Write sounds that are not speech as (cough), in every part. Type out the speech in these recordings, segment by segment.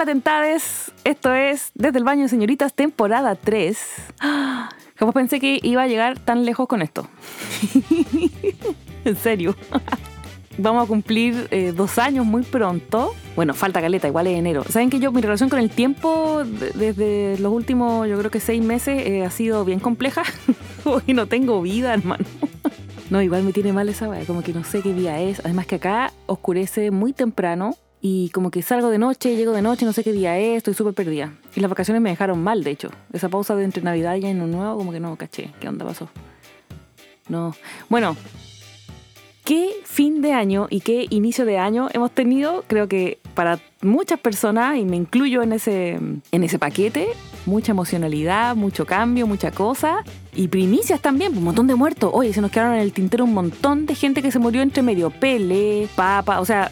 Hola Tentades, esto es Desde el Baño Señoritas, temporada 3. Jamás (gasps) pensé que iba a llegar tan lejos con esto. (laughs) en serio. (laughs) Vamos a cumplir eh, dos años muy pronto. Bueno, falta caleta, igual es enero. Saben que yo, mi relación con el tiempo de- desde los últimos, yo creo que seis meses, eh, ha sido bien compleja. (laughs) y no tengo vida, hermano. no, igual me tiene mal esa como que no sé qué día es. Además que acá oscurece muy temprano y como que salgo de noche, llego de noche, no sé qué día es, estoy súper perdida. Y las vacaciones me dejaron mal, de hecho. Esa pausa de entre Navidad y Año Nuevo, como que no caché. ¿Qué onda pasó? No. Bueno, qué fin de año y qué inicio de año hemos tenido. Creo que para muchas personas, y me incluyo en ese, en ese paquete, mucha emocionalidad, mucho cambio, mucha cosa. Y primicias también, un montón de muertos. Oye, se nos quedaron en el tintero un montón de gente que se murió entre medio. Pele, Papa, o sea,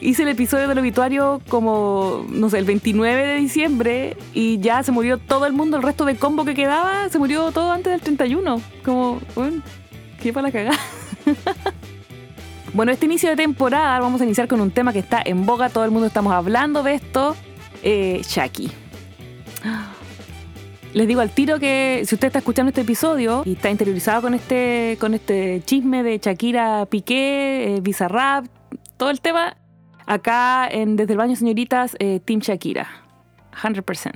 hice el episodio del obituario como, no sé, el 29 de diciembre y ya se murió todo el mundo, el resto del combo que quedaba, se murió todo antes del 31. Como, qué para la cagada. (laughs) Bueno, este inicio de temporada vamos a iniciar con un tema que está en boga, todo el mundo estamos hablando de esto, eh. Les digo al tiro que si usted está escuchando este episodio y está interiorizado con este, con este chisme de Shakira Piqué, eh, Bizarrap, todo el tema, acá en Desde el Baño Señoritas, eh, Team Shakira. 100%.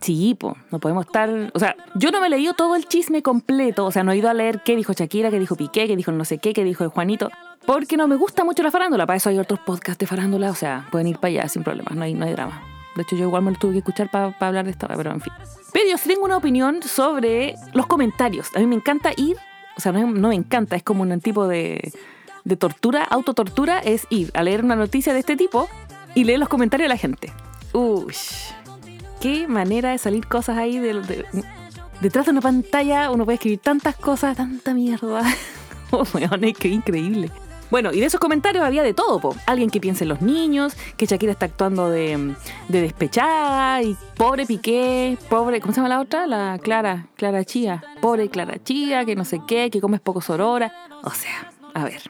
Sí, po, no podemos estar. O sea, yo no me he leído todo el chisme completo. O sea, no he ido a leer qué dijo Shakira, qué dijo Piqué, qué dijo no sé qué, qué dijo el Juanito. Porque no me gusta mucho la farándula. Para eso hay otros podcasts de farándula. O sea, pueden ir para allá sin problemas. No hay, no hay drama. De hecho, yo igual me lo tuve que escuchar para hablar de esto, pero en fin. Pero yo sí tengo una opinión sobre los comentarios. A mí me encanta ir. O sea, no, no me encanta, es como un tipo de, de tortura, autotortura. Es ir a leer una noticia de este tipo y leer los comentarios de la gente. Uy qué manera de salir cosas ahí de, de- detrás de una pantalla uno puede escribir tantas cosas tanta mierda (laughs) oh, weón, es increíble bueno, y de esos comentarios había de todo, po. Alguien que piense en los niños, que Shakira está actuando de, de despechada, y pobre Piqué, pobre, ¿cómo se llama la otra? La Clara, Clara Chía. Pobre Clara Chía, que no sé qué, que comes poco sorora. O sea, a ver.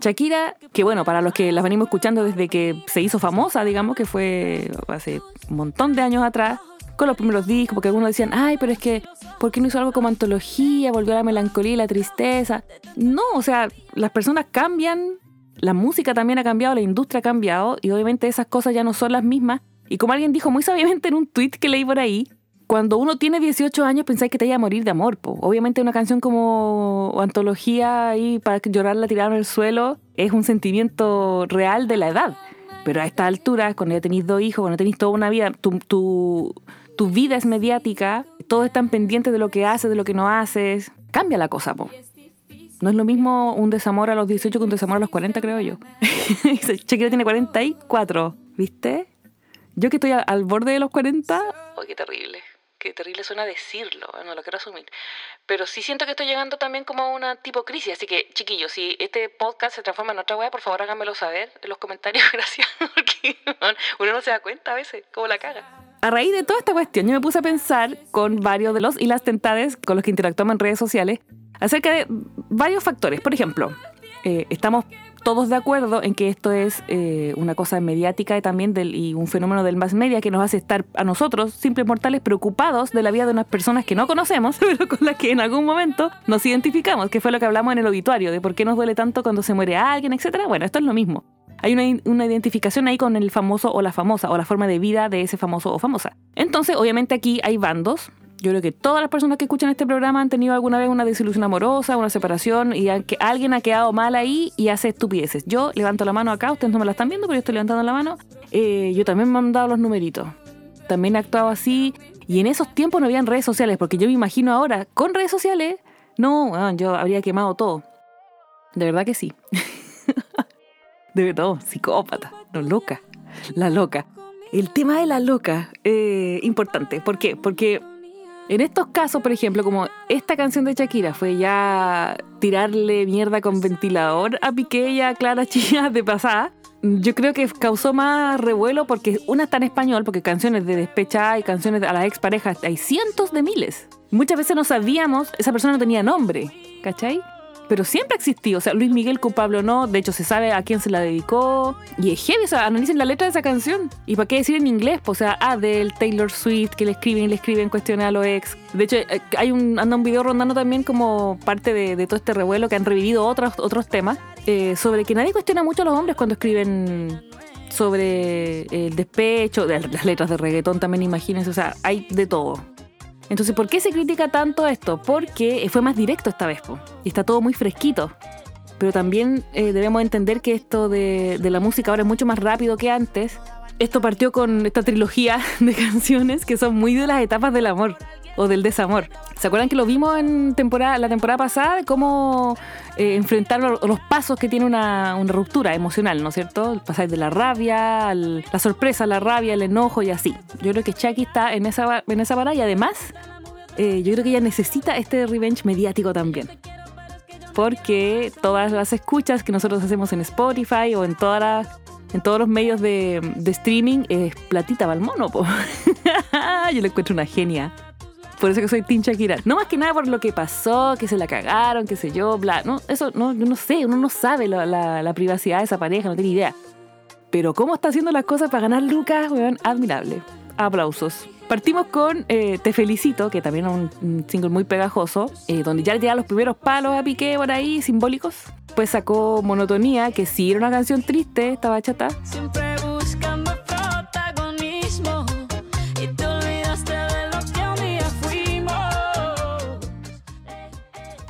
Shakira, que bueno, para los que las venimos escuchando desde que se hizo famosa, digamos, que fue hace un montón de años atrás, con los primeros discos, porque algunos decían, ay, pero es que, ¿por qué no hizo algo como antología? Volvió a la melancolía y la tristeza. No, o sea, las personas cambian, la música también ha cambiado, la industria ha cambiado, y obviamente esas cosas ya no son las mismas. Y como alguien dijo muy sabiamente en un tweet que leí por ahí, cuando uno tiene 18 años pensáis que te vaya a morir de amor, po. Obviamente una canción como Antología ahí para llorarla tirada en el suelo es un sentimiento real de la edad. Pero a esta altura, cuando ya tenéis dos hijos, cuando tenéis toda una vida, tu, tu, tu vida es mediática, todos están pendientes de lo que haces, de lo que no haces, cambia la cosa, po. No es lo mismo un desamor a los 18 que un desamor a los 40, creo yo. (laughs) Shakira tiene 44, ¿viste? Yo que estoy al, al borde de los 40... ¡Oh, qué terrible! Qué terrible suena decirlo, ¿eh? no lo quiero asumir. Pero sí siento que estoy llegando también como a una tipo crisis. Así que, chiquillos, si este podcast se transforma en otra wea, por favor háganmelo saber en los comentarios, (laughs) gracias. Porque uno no se da cuenta a veces cómo la caga. A raíz de toda esta cuestión, yo me puse a pensar con varios de los y las tentades con los que interactuamos en redes sociales acerca de varios factores. Por ejemplo, eh, estamos todos de acuerdo en que esto es eh, una cosa mediática y también del, y un fenómeno del más media que nos hace estar a nosotros, simples mortales, preocupados de la vida de unas personas que no conocemos, (laughs) pero con las que en algún momento nos identificamos, que fue lo que hablamos en el obituario, de por qué nos duele tanto cuando se muere alguien, etcétera. Bueno, esto es lo mismo. Hay una, una identificación ahí con el famoso o la famosa, o la forma de vida de ese famoso o famosa. Entonces, obviamente aquí hay bandos, yo creo que todas las personas que escuchan este programa han tenido alguna vez una desilusión amorosa, una separación y que alguien ha quedado mal ahí y hace estupideces. Yo levanto la mano acá, ustedes no me la están viendo, pero yo estoy levantando la mano. Eh, yo también me han dado los numeritos. También he actuado así. Y en esos tiempos no habían redes sociales, porque yo me imagino ahora, con redes sociales, no, yo habría quemado todo. De verdad que sí. (laughs) De verdad, psicópata, no loca. La loca. El tema de la loca, eh, importante. ¿Por qué? Porque en estos casos, por ejemplo, como esta canción de Shakira fue ya tirarle mierda con ventilador a Piqué y a Clara (laughs) Chía de pasada, yo creo que causó más revuelo porque una está en español, porque canciones de despecha y canciones a las exparejas hay cientos de miles. Muchas veces no sabíamos, esa persona no tenía nombre, ¿cachai? Pero siempre ha existido. O sea, Luis Miguel culpable o no, de hecho se sabe a quién se la dedicó. Y es heavy, o sea, analicen la letra de esa canción. ¿Y para qué decir en inglés? Pues, o sea, Adele, Taylor Swift, que le escriben y le escriben cuestiones a los ex. De hecho, eh, hay un, anda un video rondando también como parte de, todo este revuelo que han revivido otros, otros temas eh, sobre que nadie cuestiona mucho a los hombres cuando escriben sobre el despecho, las letras de reggaetón también, imagínense, o sea, hay de todo. Entonces, ¿por qué se critica tanto esto? Porque fue más directo esta vez, y está todo muy fresquito. Pero también eh, debemos entender que esto de, de la música ahora es mucho más rápido que antes. Esto partió con esta trilogía (laughs) de canciones que son muy de las etapas del amor o del desamor. ¿Se acuerdan que lo vimos en temporada, la temporada pasada de cómo eh, enfrentar los pasos que tiene una, ruptura emocional, ¿no es cierto? El pasar de la rabia, la sorpresa, la rabia, el enojo y así. Yo creo que Chucky está en esa, en esa vara y además eh, yo creo que ella necesita este revenge mediático también. Porque todas las escuchas que nosotros hacemos en Spotify o en todas en todos los medios de, streaming es platita para el mono, (laughs) Yo le encuentro una genia. Por eso que soy Team Shakira. No más que nada por lo que pasó, que se la cagaron, qué sé yo, bla. No, eso no, yo no sé, uno no sabe la, privacidad de esa pareja, no tiene idea. Pero cómo está haciendo las cosas para ganar lucas, weón, admirable. Aplausos. Partimos con eh, Te Felicito, que también es un, single muy pegajoso, eh, donde ya le los primeros palos a Piqué por ahí, simbólicos. Pues sacó Monotonía, que sí era una canción triste, esta bachata. Siempre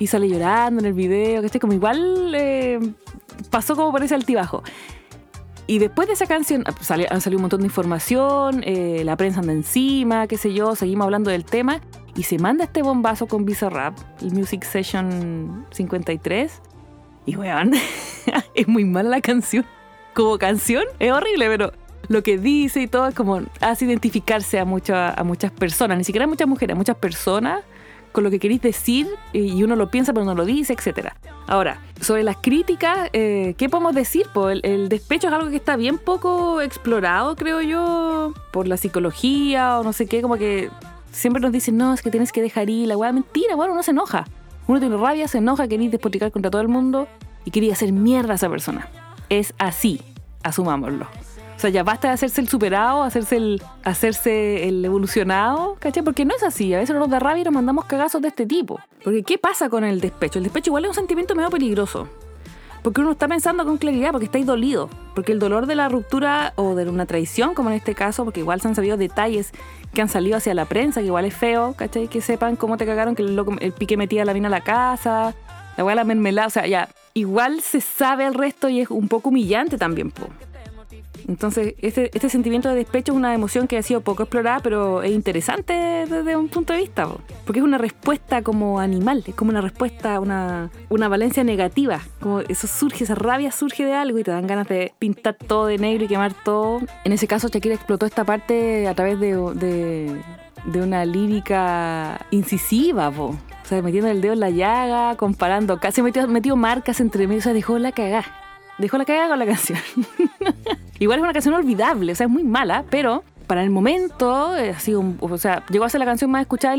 y sale llorando en el video, que esté como igual eh, pasó como por ese altibajo. Y después de esa canción ah, sale, han salido un montón de información, eh, la prensa anda encima, qué sé yo, seguimos hablando del tema y se manda este bombazo con Bizarrap, el Music Session 53. Y weón, (laughs) es muy mala la canción. Como canción, es horrible, pero lo que dice y todo es como hace identificarse a, a muchas personas, ni siquiera a muchas mujeres, a muchas personas con lo que queréis decir y uno lo piensa pero no lo dice, etc. Ahora, sobre las críticas, eh, ¿qué podemos decir? Pues el, despecho es algo que está bien poco explorado, creo yo, por la psicología o no sé qué, como que siempre nos dicen, no, es que tienes que dejar ir, la weá, mentira, bueno, uno se enoja. Uno tiene rabia, se enoja, queréis despotricar contra todo el mundo y quería hacer mierda a esa persona. Es así, asumámoslo. O sea, ya basta de hacerse el superado, hacerse el, hacerse el evolucionado, ¿cachai? Porque no es así. A veces nos da rabia y nos mandamos cagazos de este tipo. Porque ¿qué pasa con el despecho? El despecho igual es un sentimiento medio peligroso. Porque uno está pensando con claridad, porque estáis dolido. Porque el dolor de la ruptura o de una traición, como en este caso, porque igual se han sabido detalles que han salido hacia la prensa, que igual es feo, ¿cachai? Que sepan cómo te cagaron, que el, pique metía la mina a la casa, la weá la mermelada, o sea, ya. Igual se sabe el resto y es un poco humillante también, po. Entonces, este, este, sentimiento de despecho es una emoción que ha sido poco explorada, pero es interesante desde un punto de vista, porque es una respuesta como animal, es como una respuesta, una, una valencia negativa, como eso surge, esa rabia surge de algo y te dan ganas de pintar todo de negro y quemar todo. En ese caso, Shakira explotó esta parte a través de, de, una lírica incisiva, o sea, metiendo el dedo en la llaga, comparando, casi metió, metió marcas entre medio, o sea, dejó la cagada dejó la cagada con la canción. (laughs) Igual es una canción olvidable, o sea, es muy mala, pero para el momento eh, ha sido o sea, llegó a ser la canción más escuchada,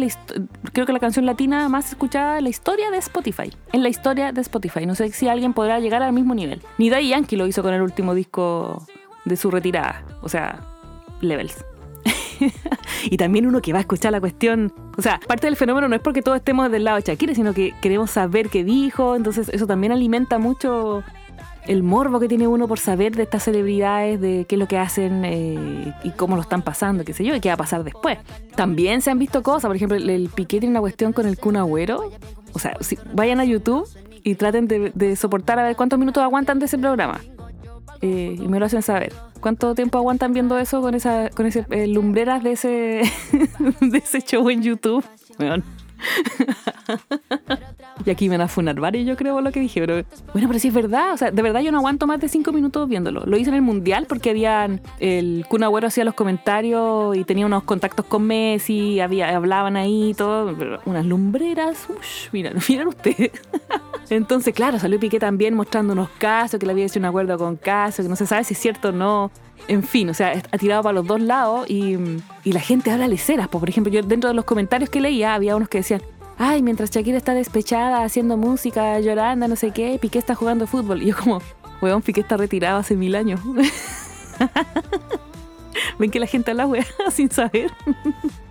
creo que la canción latina más escuchada en la historia de Spotify. En la historia de Spotify. No sé si alguien podrá llegar al mismo nivel. Ni Daddy Yankee lo hizo con el último disco de su retirada. O sea, levels. (laughs) y también uno que va a escuchar la cuestión. O sea, parte del fenómeno no es porque todos estemos del lado de Shakira, sino que queremos saber qué dijo. Entonces, eso también alimenta mucho el morbo que tiene uno por saber de estas celebridades, de qué es lo que hacen eh, y cómo lo están pasando, qué sé yo, y qué va a pasar después. También se han visto cosas, por ejemplo, el, Piqué tiene una cuestión con el Kun Agüero. O sea, si vayan a YouTube y traten de, soportar a ver cuántos minutos aguantan de ese programa. Eh, y me lo hacen saber. ¿Cuánto tiempo aguantan viendo eso con esa con ese eh, lumbreras de ese (laughs) de ese show en YouTube? (laughs) Y aquí me van a funar varios, yo creo, lo que dije. Pero bueno, pero sí es verdad. O sea, de verdad yo no aguanto más de cinco minutos viéndolo. Lo hice en el Mundial porque habían. El Kun Agüero hacía los comentarios y tenía unos contactos con Messi, había, hablaban ahí y todo. unas lumbreras. Ush, miren, (laughs) miren ustedes. (laughs) Entonces, claro, salió Piqué también mostrando unos casos, que le había hecho un acuerdo con casos, que no se sabe si es cierto o no. En fin, o sea, ha tirado para los dos lados y, y la gente habla leceras. Por ejemplo, yo dentro de los comentarios que leía había unos que decían, ay, mientras Shakira está despechada, haciendo música, llorando, no sé qué, Piqué está jugando fútbol. Y yo como, weón, Piqué está retirado hace mil años. (laughs) Ven que la gente la wea (laughs) sin saber.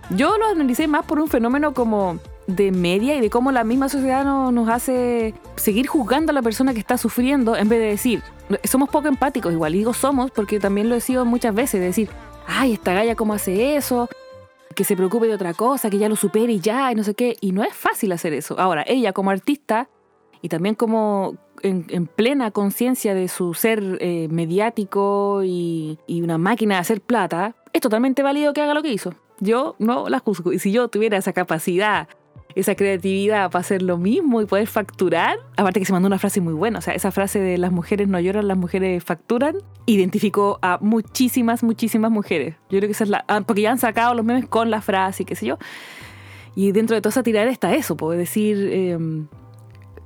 Yo lo analicé más por un fenómeno como de media y de cómo la misma sociedad nos hace seguir juzgando a la persona que está sufriendo en vez de decir, somos poco empáticos, igual digo somos porque también lo he sido muchas veces, decir, ay, esta galla cómo hace eso, que se preocupe de otra cosa, que ya lo supere y ya, y no sé qué, y no es fácil hacer eso. Ahora, ella como artista y también como en, plena conciencia de su ser eh, mediático y, y una máquina de hacer plata, es totalmente válido que haga lo que hizo. Yo no la juzgo. Y si yo tuviera esa capacidad esa creatividad para hacer lo mismo y poder facturar. Aparte que se mandó una frase muy buena, o sea, esa frase de las mujeres no lloran, las mujeres facturan, identificó a muchísimas, muchísimas mujeres. Yo creo que esa es la... Ah, porque ya han sacado los memes con la frase y qué sé yo. Y dentro de toda esa tirada está eso, puedo decir... Em,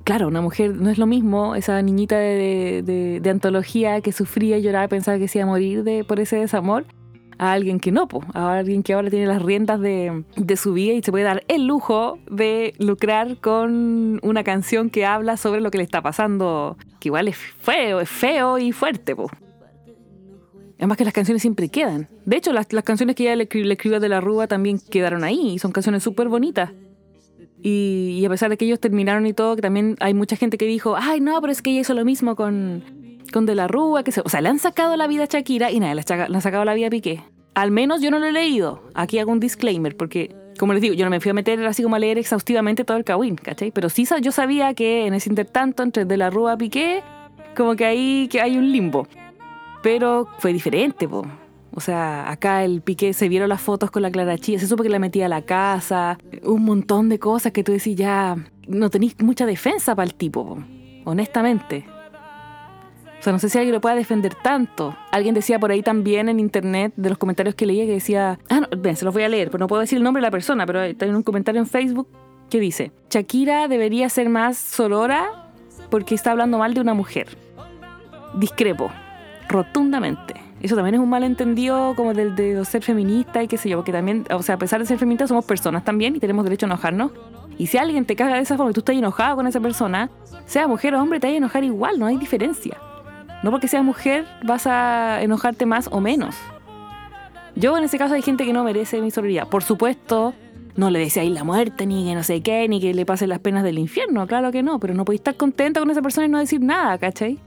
claro, una mujer no es lo mismo, esa niñita de, de, antología que sufría y lloraba, pensaba que se iba a morir por ese desamor, a alguien que no, a alguien que ahora tiene las riendas de, su vida y se puede dar el lujo de lucrar con una canción que habla sobre lo que le está pasando, que igual es feo, es feo y fuerte. Po. Además que las canciones siempre quedan. De hecho, las, canciones que ella le, le, de la Rúa también quedaron ahí y son canciones súper bonitas. Y, a pesar de que ellos terminaron y todo, también hay mucha gente que dijo, ay no, pero es que ella hizo lo mismo con, con De la Rúa, que se, o sea, le han sacado la vida a Shakira y nadie le, ha sacado la vida a Piqué. Al menos yo no lo he leído. Aquí hago un disclaimer, porque, como les digo, yo no me fui a meter así como a leer exhaustivamente todo el Kawin, ¿cachai? Pero sí yo sabía que en ese intertanto entre De la Rúa y Piqué, como que ahí que hay un limbo. Pero fue diferente, po. O sea, acá el Piqué se vieron las fotos con la Clara Chía, se supo que la metía a la casa, un montón de cosas que tú decís ya, no tenéis mucha defensa para el tipo, honestamente. No sé si alguien lo pueda defender tanto. Alguien decía por ahí también en internet, de los comentarios que leía, que decía, ah, no, ven, se los voy a leer, pero no puedo decir el nombre de la persona, pero hay un comentario en Facebook que dice, Shakira debería ser más sorora porque está hablando mal de una mujer. Discrepo, rotundamente. Eso también es un malentendido como del de ser feminista y qué sé yo, porque también, o sea, a pesar de ser feministas, somos personas también y tenemos derecho a enojarnos. Y si alguien te caga de esa forma y tú estás enojado con esa persona, sea mujer o hombre, te hay a enojar igual, no hay diferencia. No porque seas mujer vas a enojarte más o menos. Yo en ese caso hay gente que no merece mi solidaridad. Por supuesto, no le deseáis la muerte, ni que no sé qué, ni que le pasen las penas del infierno, claro que no, pero no podéis estar contenta con esa persona y no decir nada, ¿cachai?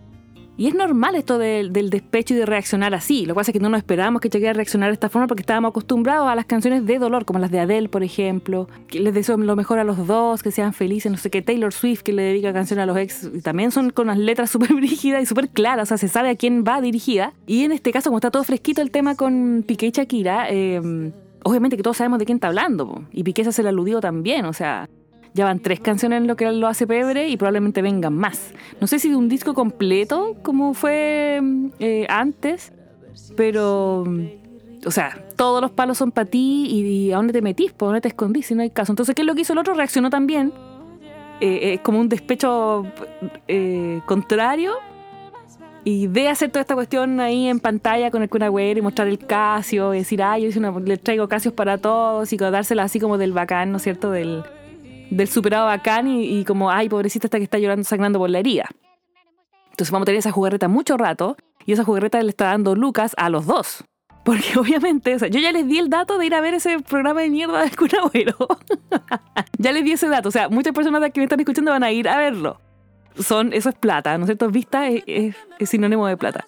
Y es normal esto del, despecho y de reaccionar así. Lo que pasa es que no nos esperábamos que llegue a reaccionar de esta forma porque estábamos acostumbrados a las canciones de dolor, como las de Adele, por ejemplo. Que les deseo lo mejor a los dos, que sean felices. No sé qué, Taylor Swift, que le dedica canciones a los ex, y también son con las letras (laughs) súper rígidas y súper claras. O sea, se sabe a quién va dirigida. Y en este caso, como está todo fresquito el tema con Piqué y Shakira, eh, obviamente que todos sabemos de quién está hablando. Y Piqué se le aludió también. O sea, ya van tres canciones en lo que lo hace Pebre y probablemente vengan más. No sé si de un disco completo, como fue eh, antes, pero. O sea, todos los palos son para ti y, a dónde te metís, por dónde te escondís si no hay caso. Entonces, ¿qué es lo que hizo el otro? Reaccionó también. Eh, eh, como un despecho contrario y de hacer toda esta cuestión ahí en pantalla con el Kun y mostrar el Casio y decir, ay, yo le traigo Casios para todos y dársela así como del bacán, ¿no es cierto? Del, del superado bacán y, como, ay, pobrecita esta que está llorando, sangrando por la herida. Entonces vamos a tener esa jugarreta mucho rato y esa jugarreta le está dando Lucas a los dos. Porque (laughs) obviamente, o sea, yo ya les di el dato de ir a ver ese programa de mierda de Kun (laughs) ya les di ese dato. O sea, muchas personas que me están escuchando van a ir a verlo. Son, eso es plata, ¿no es cierto? Vista es sinónimo de plata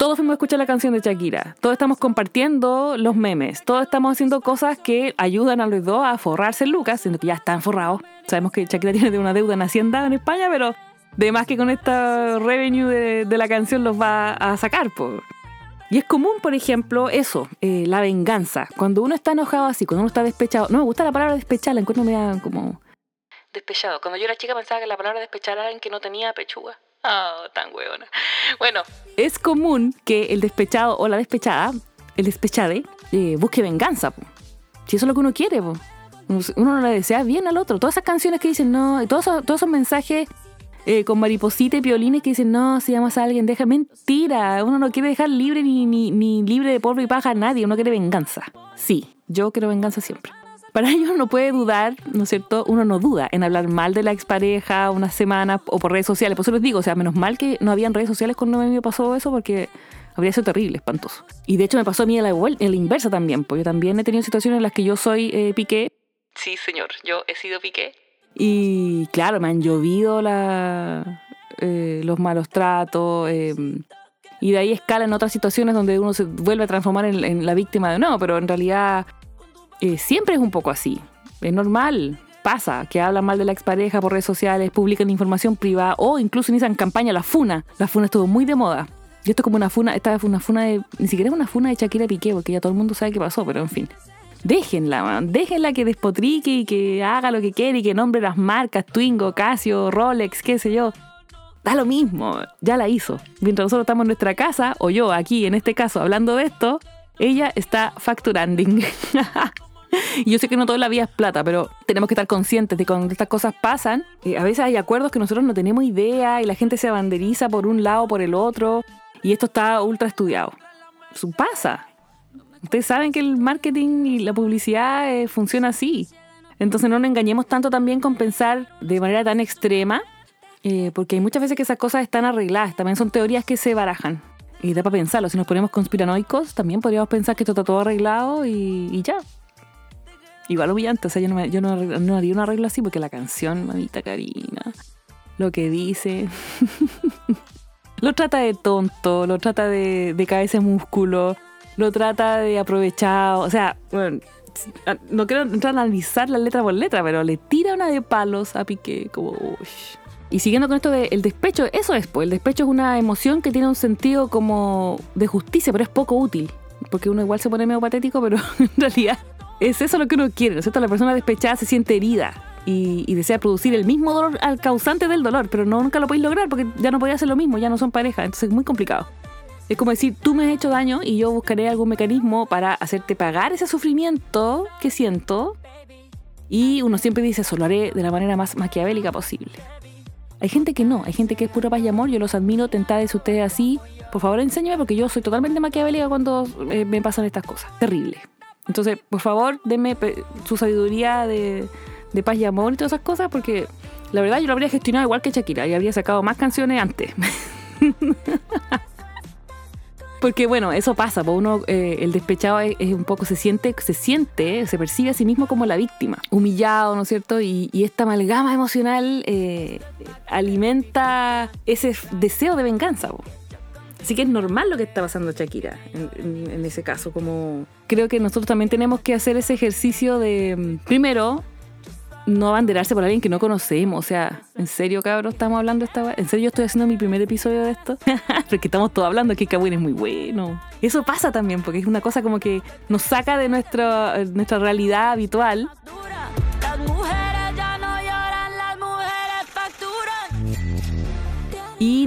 todos fuimos a escuchar la canción de Shakira, todos estamos compartiendo los memes, todos estamos haciendo cosas que ayudan a los dos a forrarse en lucas, siendo que ya están forrados. Sabemos que Shakira tiene una deuda en Hacienda en España, pero de más que con esta revenue de, la canción los va a sacar. Por. Y es común, por ejemplo, eso, eh, la venganza. Cuando uno está enojado así, cuando uno está despechado. No me gusta la palabra despechada, la encuentro media como. Despechado. Cuando yo era chica pensaba que la palabra despechar era alguien que no tenía pechuga. Oh, tan huevona. Bueno, es común que el despechado o la despechada, el despechade, eh, busque venganza. Si eso es lo que uno quiere, uno no le desea bien al otro. Todas esas canciones que dicen no, todos esos, todos esos mensajes eh, con mariposita y piolines que dicen no, si amas a alguien, deja mentira. Uno no quiere dejar libre ni, ni, ni libre de polvo y paja a nadie, uno quiere venganza. Sí, yo quiero venganza siempre. Para ellos no puede dudar, ¿no es cierto? Uno no duda en hablar mal de la expareja una semana o por redes sociales. Por eso les digo, o sea, menos mal que no habían redes sociales cuando me pasó eso porque habría sido terrible, espantoso. Y de hecho me pasó a mí en la, en la inversa también, porque yo también he tenido situaciones en las que yo soy eh, piqué. Sí, señor, yo he sido piqué. Y claro, me han llovido la, eh, los malos tratos. Eh, y de ahí escala en otras situaciones donde uno se vuelve a transformar en, la víctima de no, pero en realidad eh, siempre es un poco así. Es normal, pasa, que hablan mal de la expareja por redes sociales, publican información privada o incluso inician campaña la funa. La funa estuvo muy de moda. Y esto es como una funa, esta es una funa de, ni siquiera es una funa de Shakira Piqué, porque ya todo el mundo sabe qué pasó, pero en fin. Déjenla, man. déjenla que despotrique y que haga lo que quiere y que nombre las marcas, Twingo, Casio, Rolex, qué sé yo da lo mismo, ya la hizo. Mientras nosotros estamos en nuestra casa, o yo aquí en este caso hablando de esto, ella está facturando. (laughs) (laughs) y yo sé que no toda la vida es plata, pero tenemos que estar conscientes de cuando estas cosas pasan, eh, a veces hay acuerdos que nosotros no tenemos idea y la gente se abanderiza por un lado o por el otro, y esto está ultra estudiado. Eso pasa. Ustedes saben que el marketing y la publicidad eh, funciona así. Entonces no nos engañemos tanto también con pensar de manera tan extrema eh, porque hay muchas veces que esas cosas están arregladas, también son teorías que se barajan. Y da para pensarlo, si nos ponemos conspiranoicos, también podríamos pensar que esto está todo arreglado y, ya. Igual humillante, o sea, yo, no, yo no, haría un arreglo así porque la canción, mamita Karina, lo que dice, (laughs) lo trata de tonto, lo trata de, de cabeza músculo, lo trata de aprovechado, o sea, bueno, no quiero entrar a analizar la letra por letra, pero le tira una de palos a Piqué, como, y siguiendo con esto del despecho, eso es, pues el despecho es una emoción que tiene un sentido como de justicia, pero es poco útil. Porque uno igual se pone medio patético, pero (laughs) en realidad es eso lo que uno quiere, ¿no es cierto? La persona despechada se siente herida y, desea producir el mismo dolor al causante del dolor, pero no, nunca lo podéis lograr porque ya no podéis hacer lo mismo, ya no son pareja, entonces es muy complicado. Es como decir, tú me has hecho daño y yo buscaré algún mecanismo para hacerte pagar ese sufrimiento que siento. Y uno siempre dice, eso lo haré de la manera más maquiavélica posible. Hay gente que no, hay gente que es pura paz y amor, yo los admiro, tentades ustedes así. Por favor, enséñame porque yo soy totalmente maquiavélica cuando eh, me pasan estas cosas. Terrible. Entonces, por favor, denme su sabiduría de, paz y amor y todas esas cosas porque la verdad yo lo habría gestionado igual que Shakira y habría sacado más canciones antes. (laughs) Porque bueno, eso pasa, pues uno, eh, el despechado es, un poco, se siente, se siente, se percibe a sí mismo como la víctima, humillado, ¿no es cierto? Y, esta amalgama emocional eh, alimenta ese deseo de venganza. Así que es normal lo que está pasando Shakira en, ese caso. Como creo que nosotros también tenemos que hacer ese ejercicio de, primero, no abanderarse por alguien que no conocemos. O sea, ¿en serio, cabrón, estamos hablando esta ¿En serio estoy haciendo mi primer episodio de esto? (laughs) porque estamos todos hablando que Kawin es muy bueno. Eso pasa también, porque es una cosa como que nos saca de nuestra, nuestra realidad habitual.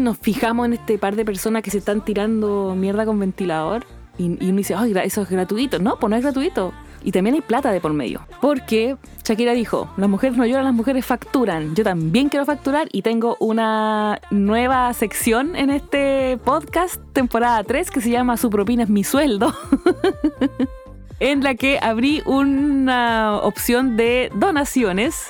Nos fijamos en este par de personas que se están tirando mierda con ventilador. Y, uno dice, ay, eso es gratuito. No, pues no es gratuito y también hay plata de por medio. Porque Shakira dijo, las mujeres no lloran, las mujeres facturan. Yo también quiero facturar y tengo una nueva sección en este podcast, temporada 3, que se llama Su propina es mi sueldo. (laughs) en la que abrí una opción de donaciones.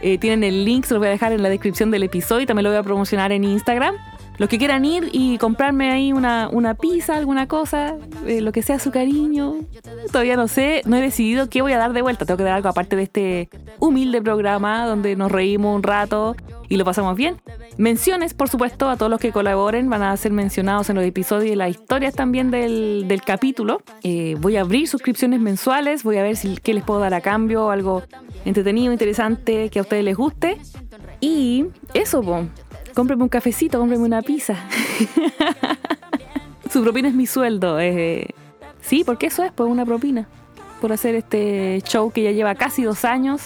Eh, tienen el link, se lo voy a dejar en la descripción del episodio y también lo voy a promocionar en Instagram. Los que quieran ir y comprarme ahí una, una pizza, alguna cosa, eh, lo que sea su cariño. Todavía no sé, no he decidido qué voy a dar de vuelta. Tengo que dar algo aparte de este humilde programa donde nos reímos un rato y lo pasamos bien. Menciones, por supuesto, a todos los que colaboren van a ser mencionados en los episodios y las historias también del, del capítulo. Eh, voy a abrir suscripciones mensuales, voy a ver si, qué les puedo dar a cambio, algo entretenido, interesante, que a ustedes les guste. Y eso, pues cómpreme un cafecito, cómpreme una pizza. (laughs) Su propina es mi sueldo. Eh, sí, porque eso es, pues una propina. Por hacer este show que ya lleva casi dos años.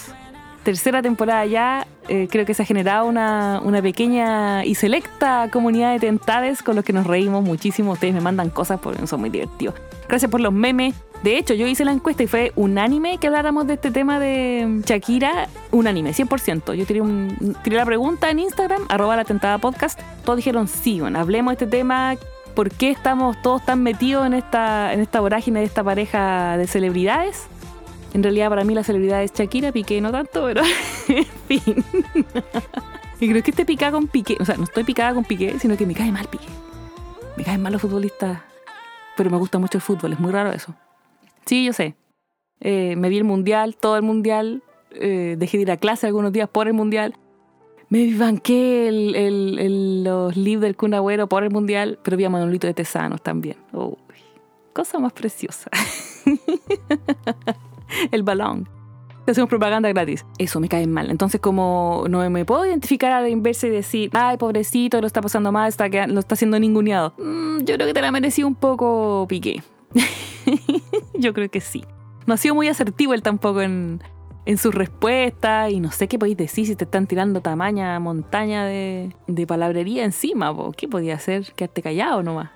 Tercera temporada ya. Eh, creo que se ha generado una, una, pequeña y selecta comunidad de tentades con los que nos reímos muchísimo. Ustedes me mandan cosas porque son muy divertidos. Gracias por los memes. De hecho, yo hice la encuesta y fue unánime que habláramos de este tema de Shakira. Unánime, 100%. Yo tiré, un, tiré la pregunta en Instagram, arroba la tentada podcast. Todos dijeron sí, bueno, hablemos de este tema. ¿Por qué estamos todos tan metidos en esta, en esta vorágine de esta pareja de celebridades? En realidad para mí la celebridad es Shakira, Piqué no tanto, pero (laughs) en fin. y creo que esté picada con Piqué, o sea, no estoy picada con Piqué, sino que me cae mal Piqué. Me caen mal los futbolistas, pero me gusta mucho el fútbol, es muy raro eso. Sí, yo sé. Eh, me vi el mundial, todo el mundial, eh, dejé de ir a clase algunos días por el mundial. Me banqué el, el, los libros del Kun Agüero por el mundial, pero vi a Manolito de Tesanos también. Uy, cosa más preciosa. (laughs) el balón. (laughs) Hacemos propaganda gratis. Eso me cae mal. Entonces, como no me puedo identificar a la inversa y decir, ay, pobrecito, lo está pasando mal, está, lo está haciendo ninguneado. Mm, yo creo que te la merecí un poco piqué. (laughs) yo creo que sí. No ha sido muy asertivo él tampoco en, en sus respuestas y no sé qué podéis decir si te están tirando tamaña montaña de, de palabrería encima. ¿Qué podía hacer? ¿Quedarte callado nomás?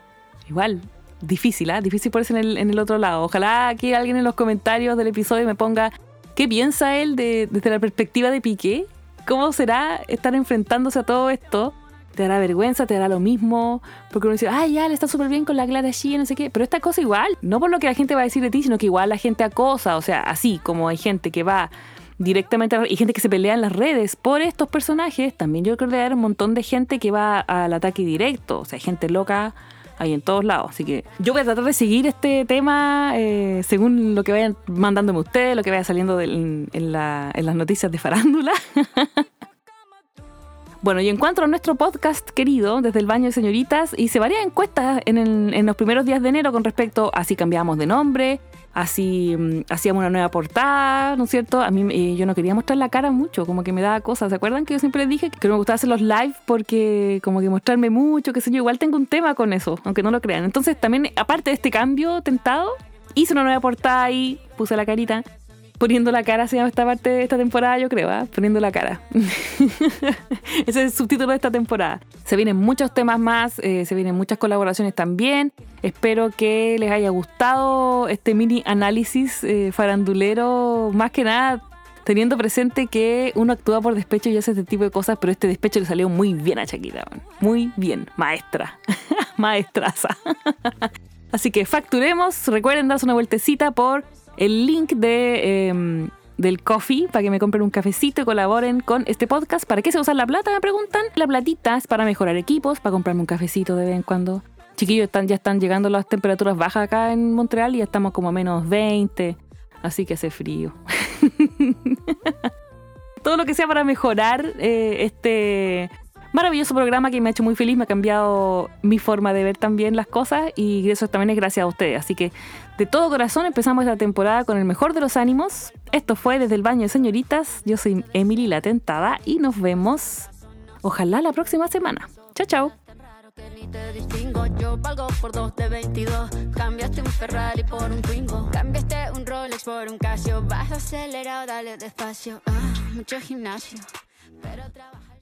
Igual, difícil, ¿ah? Difícil por eso en el, en el otro lado. Ojalá que alguien en los comentarios del episodio me ponga qué piensa él de, desde la perspectiva de Piqué. ¿Cómo será estar enfrentándose a todo esto? ¿Te dará vergüenza? ¿Te dará lo mismo? Porque uno dice, ay, ya, le está súper bien con la Clara G, no sé qué. Pero esta cosa igual, no por lo que la gente va a decir de ti, sino que igual la gente acosa. O sea, así como hay gente que va directamente y gente que se pelea en las redes por estos personajes, también yo creo que hay un montón de gente que va al ataque directo. O sea, gente loca ahí en todos lados. Así que yo voy a tratar de seguir este tema eh, según lo que vayan mandándome ustedes, lo que vaya saliendo en, las noticias de farándula. (laughs) Bueno, y en cuanto a nuestro podcast querido, desde el baño de señoritas, hice varias encuestas en, en, los primeros días de enero con respecto a si cambiábamos de nombre, así mm, hacíamos una nueva portada, ¿no es cierto? A mí eh, yo no quería mostrar la cara mucho, como que me daba cosas. ¿Se acuerdan que yo siempre les dije que no me gustaba hacer los live porque como que mostrarme mucho, qué sé yo? Igual tengo un tema con eso, aunque no lo crean. Entonces también, aparte de este cambio tentado, hice una nueva portada y puse la carita Poniendo la cara se llama esta parte de esta temporada, yo creo, ¿eh? Poniendo la cara. (laughs) Ese es el subtítulo de esta temporada. Se vienen muchos temas más, eh, se vienen muchas colaboraciones también. Espero que les haya gustado este mini análisis eh, farandulero, más que nada teniendo presente que uno actúa por despecho y hace este tipo de cosas, pero este despecho le salió muy bien a Shakira. Muy bien, maestra, (laughs) maestraza. (laughs) Así que facturemos, recuerden darse una vueltecita por el link de, em, del coffee para que me compren un cafecito y colaboren con este podcast. ¿Para qué se usa la plata? Me preguntan. La platita es para mejorar equipos, para comprarme un cafecito de vez en cuando. Chiquillos, están, ya están llegando las temperaturas bajas acá en Montreal y ya estamos como a menos 20. Así que hace frío. (laughs) Todo lo que sea para mejorar eh, este maravilloso programa que me ha hecho muy feliz, me ha cambiado mi forma de ver también las cosas y eso también es gracias a ustedes. Así que de todo corazón empezamos esta temporada con el mejor de los ánimos. Esto fue desde el baño de señoritas. Yo soy Emily la Tentada y nos vemos ojalá la próxima semana. Chao, chao. Yo valgo por dos de 22. Cambiaste un Ferrari por un Twingo. Cambiaste un Rolex por un Casio. Vas acelerado, dale despacio. Mucho gimnasio. Pero trabajo.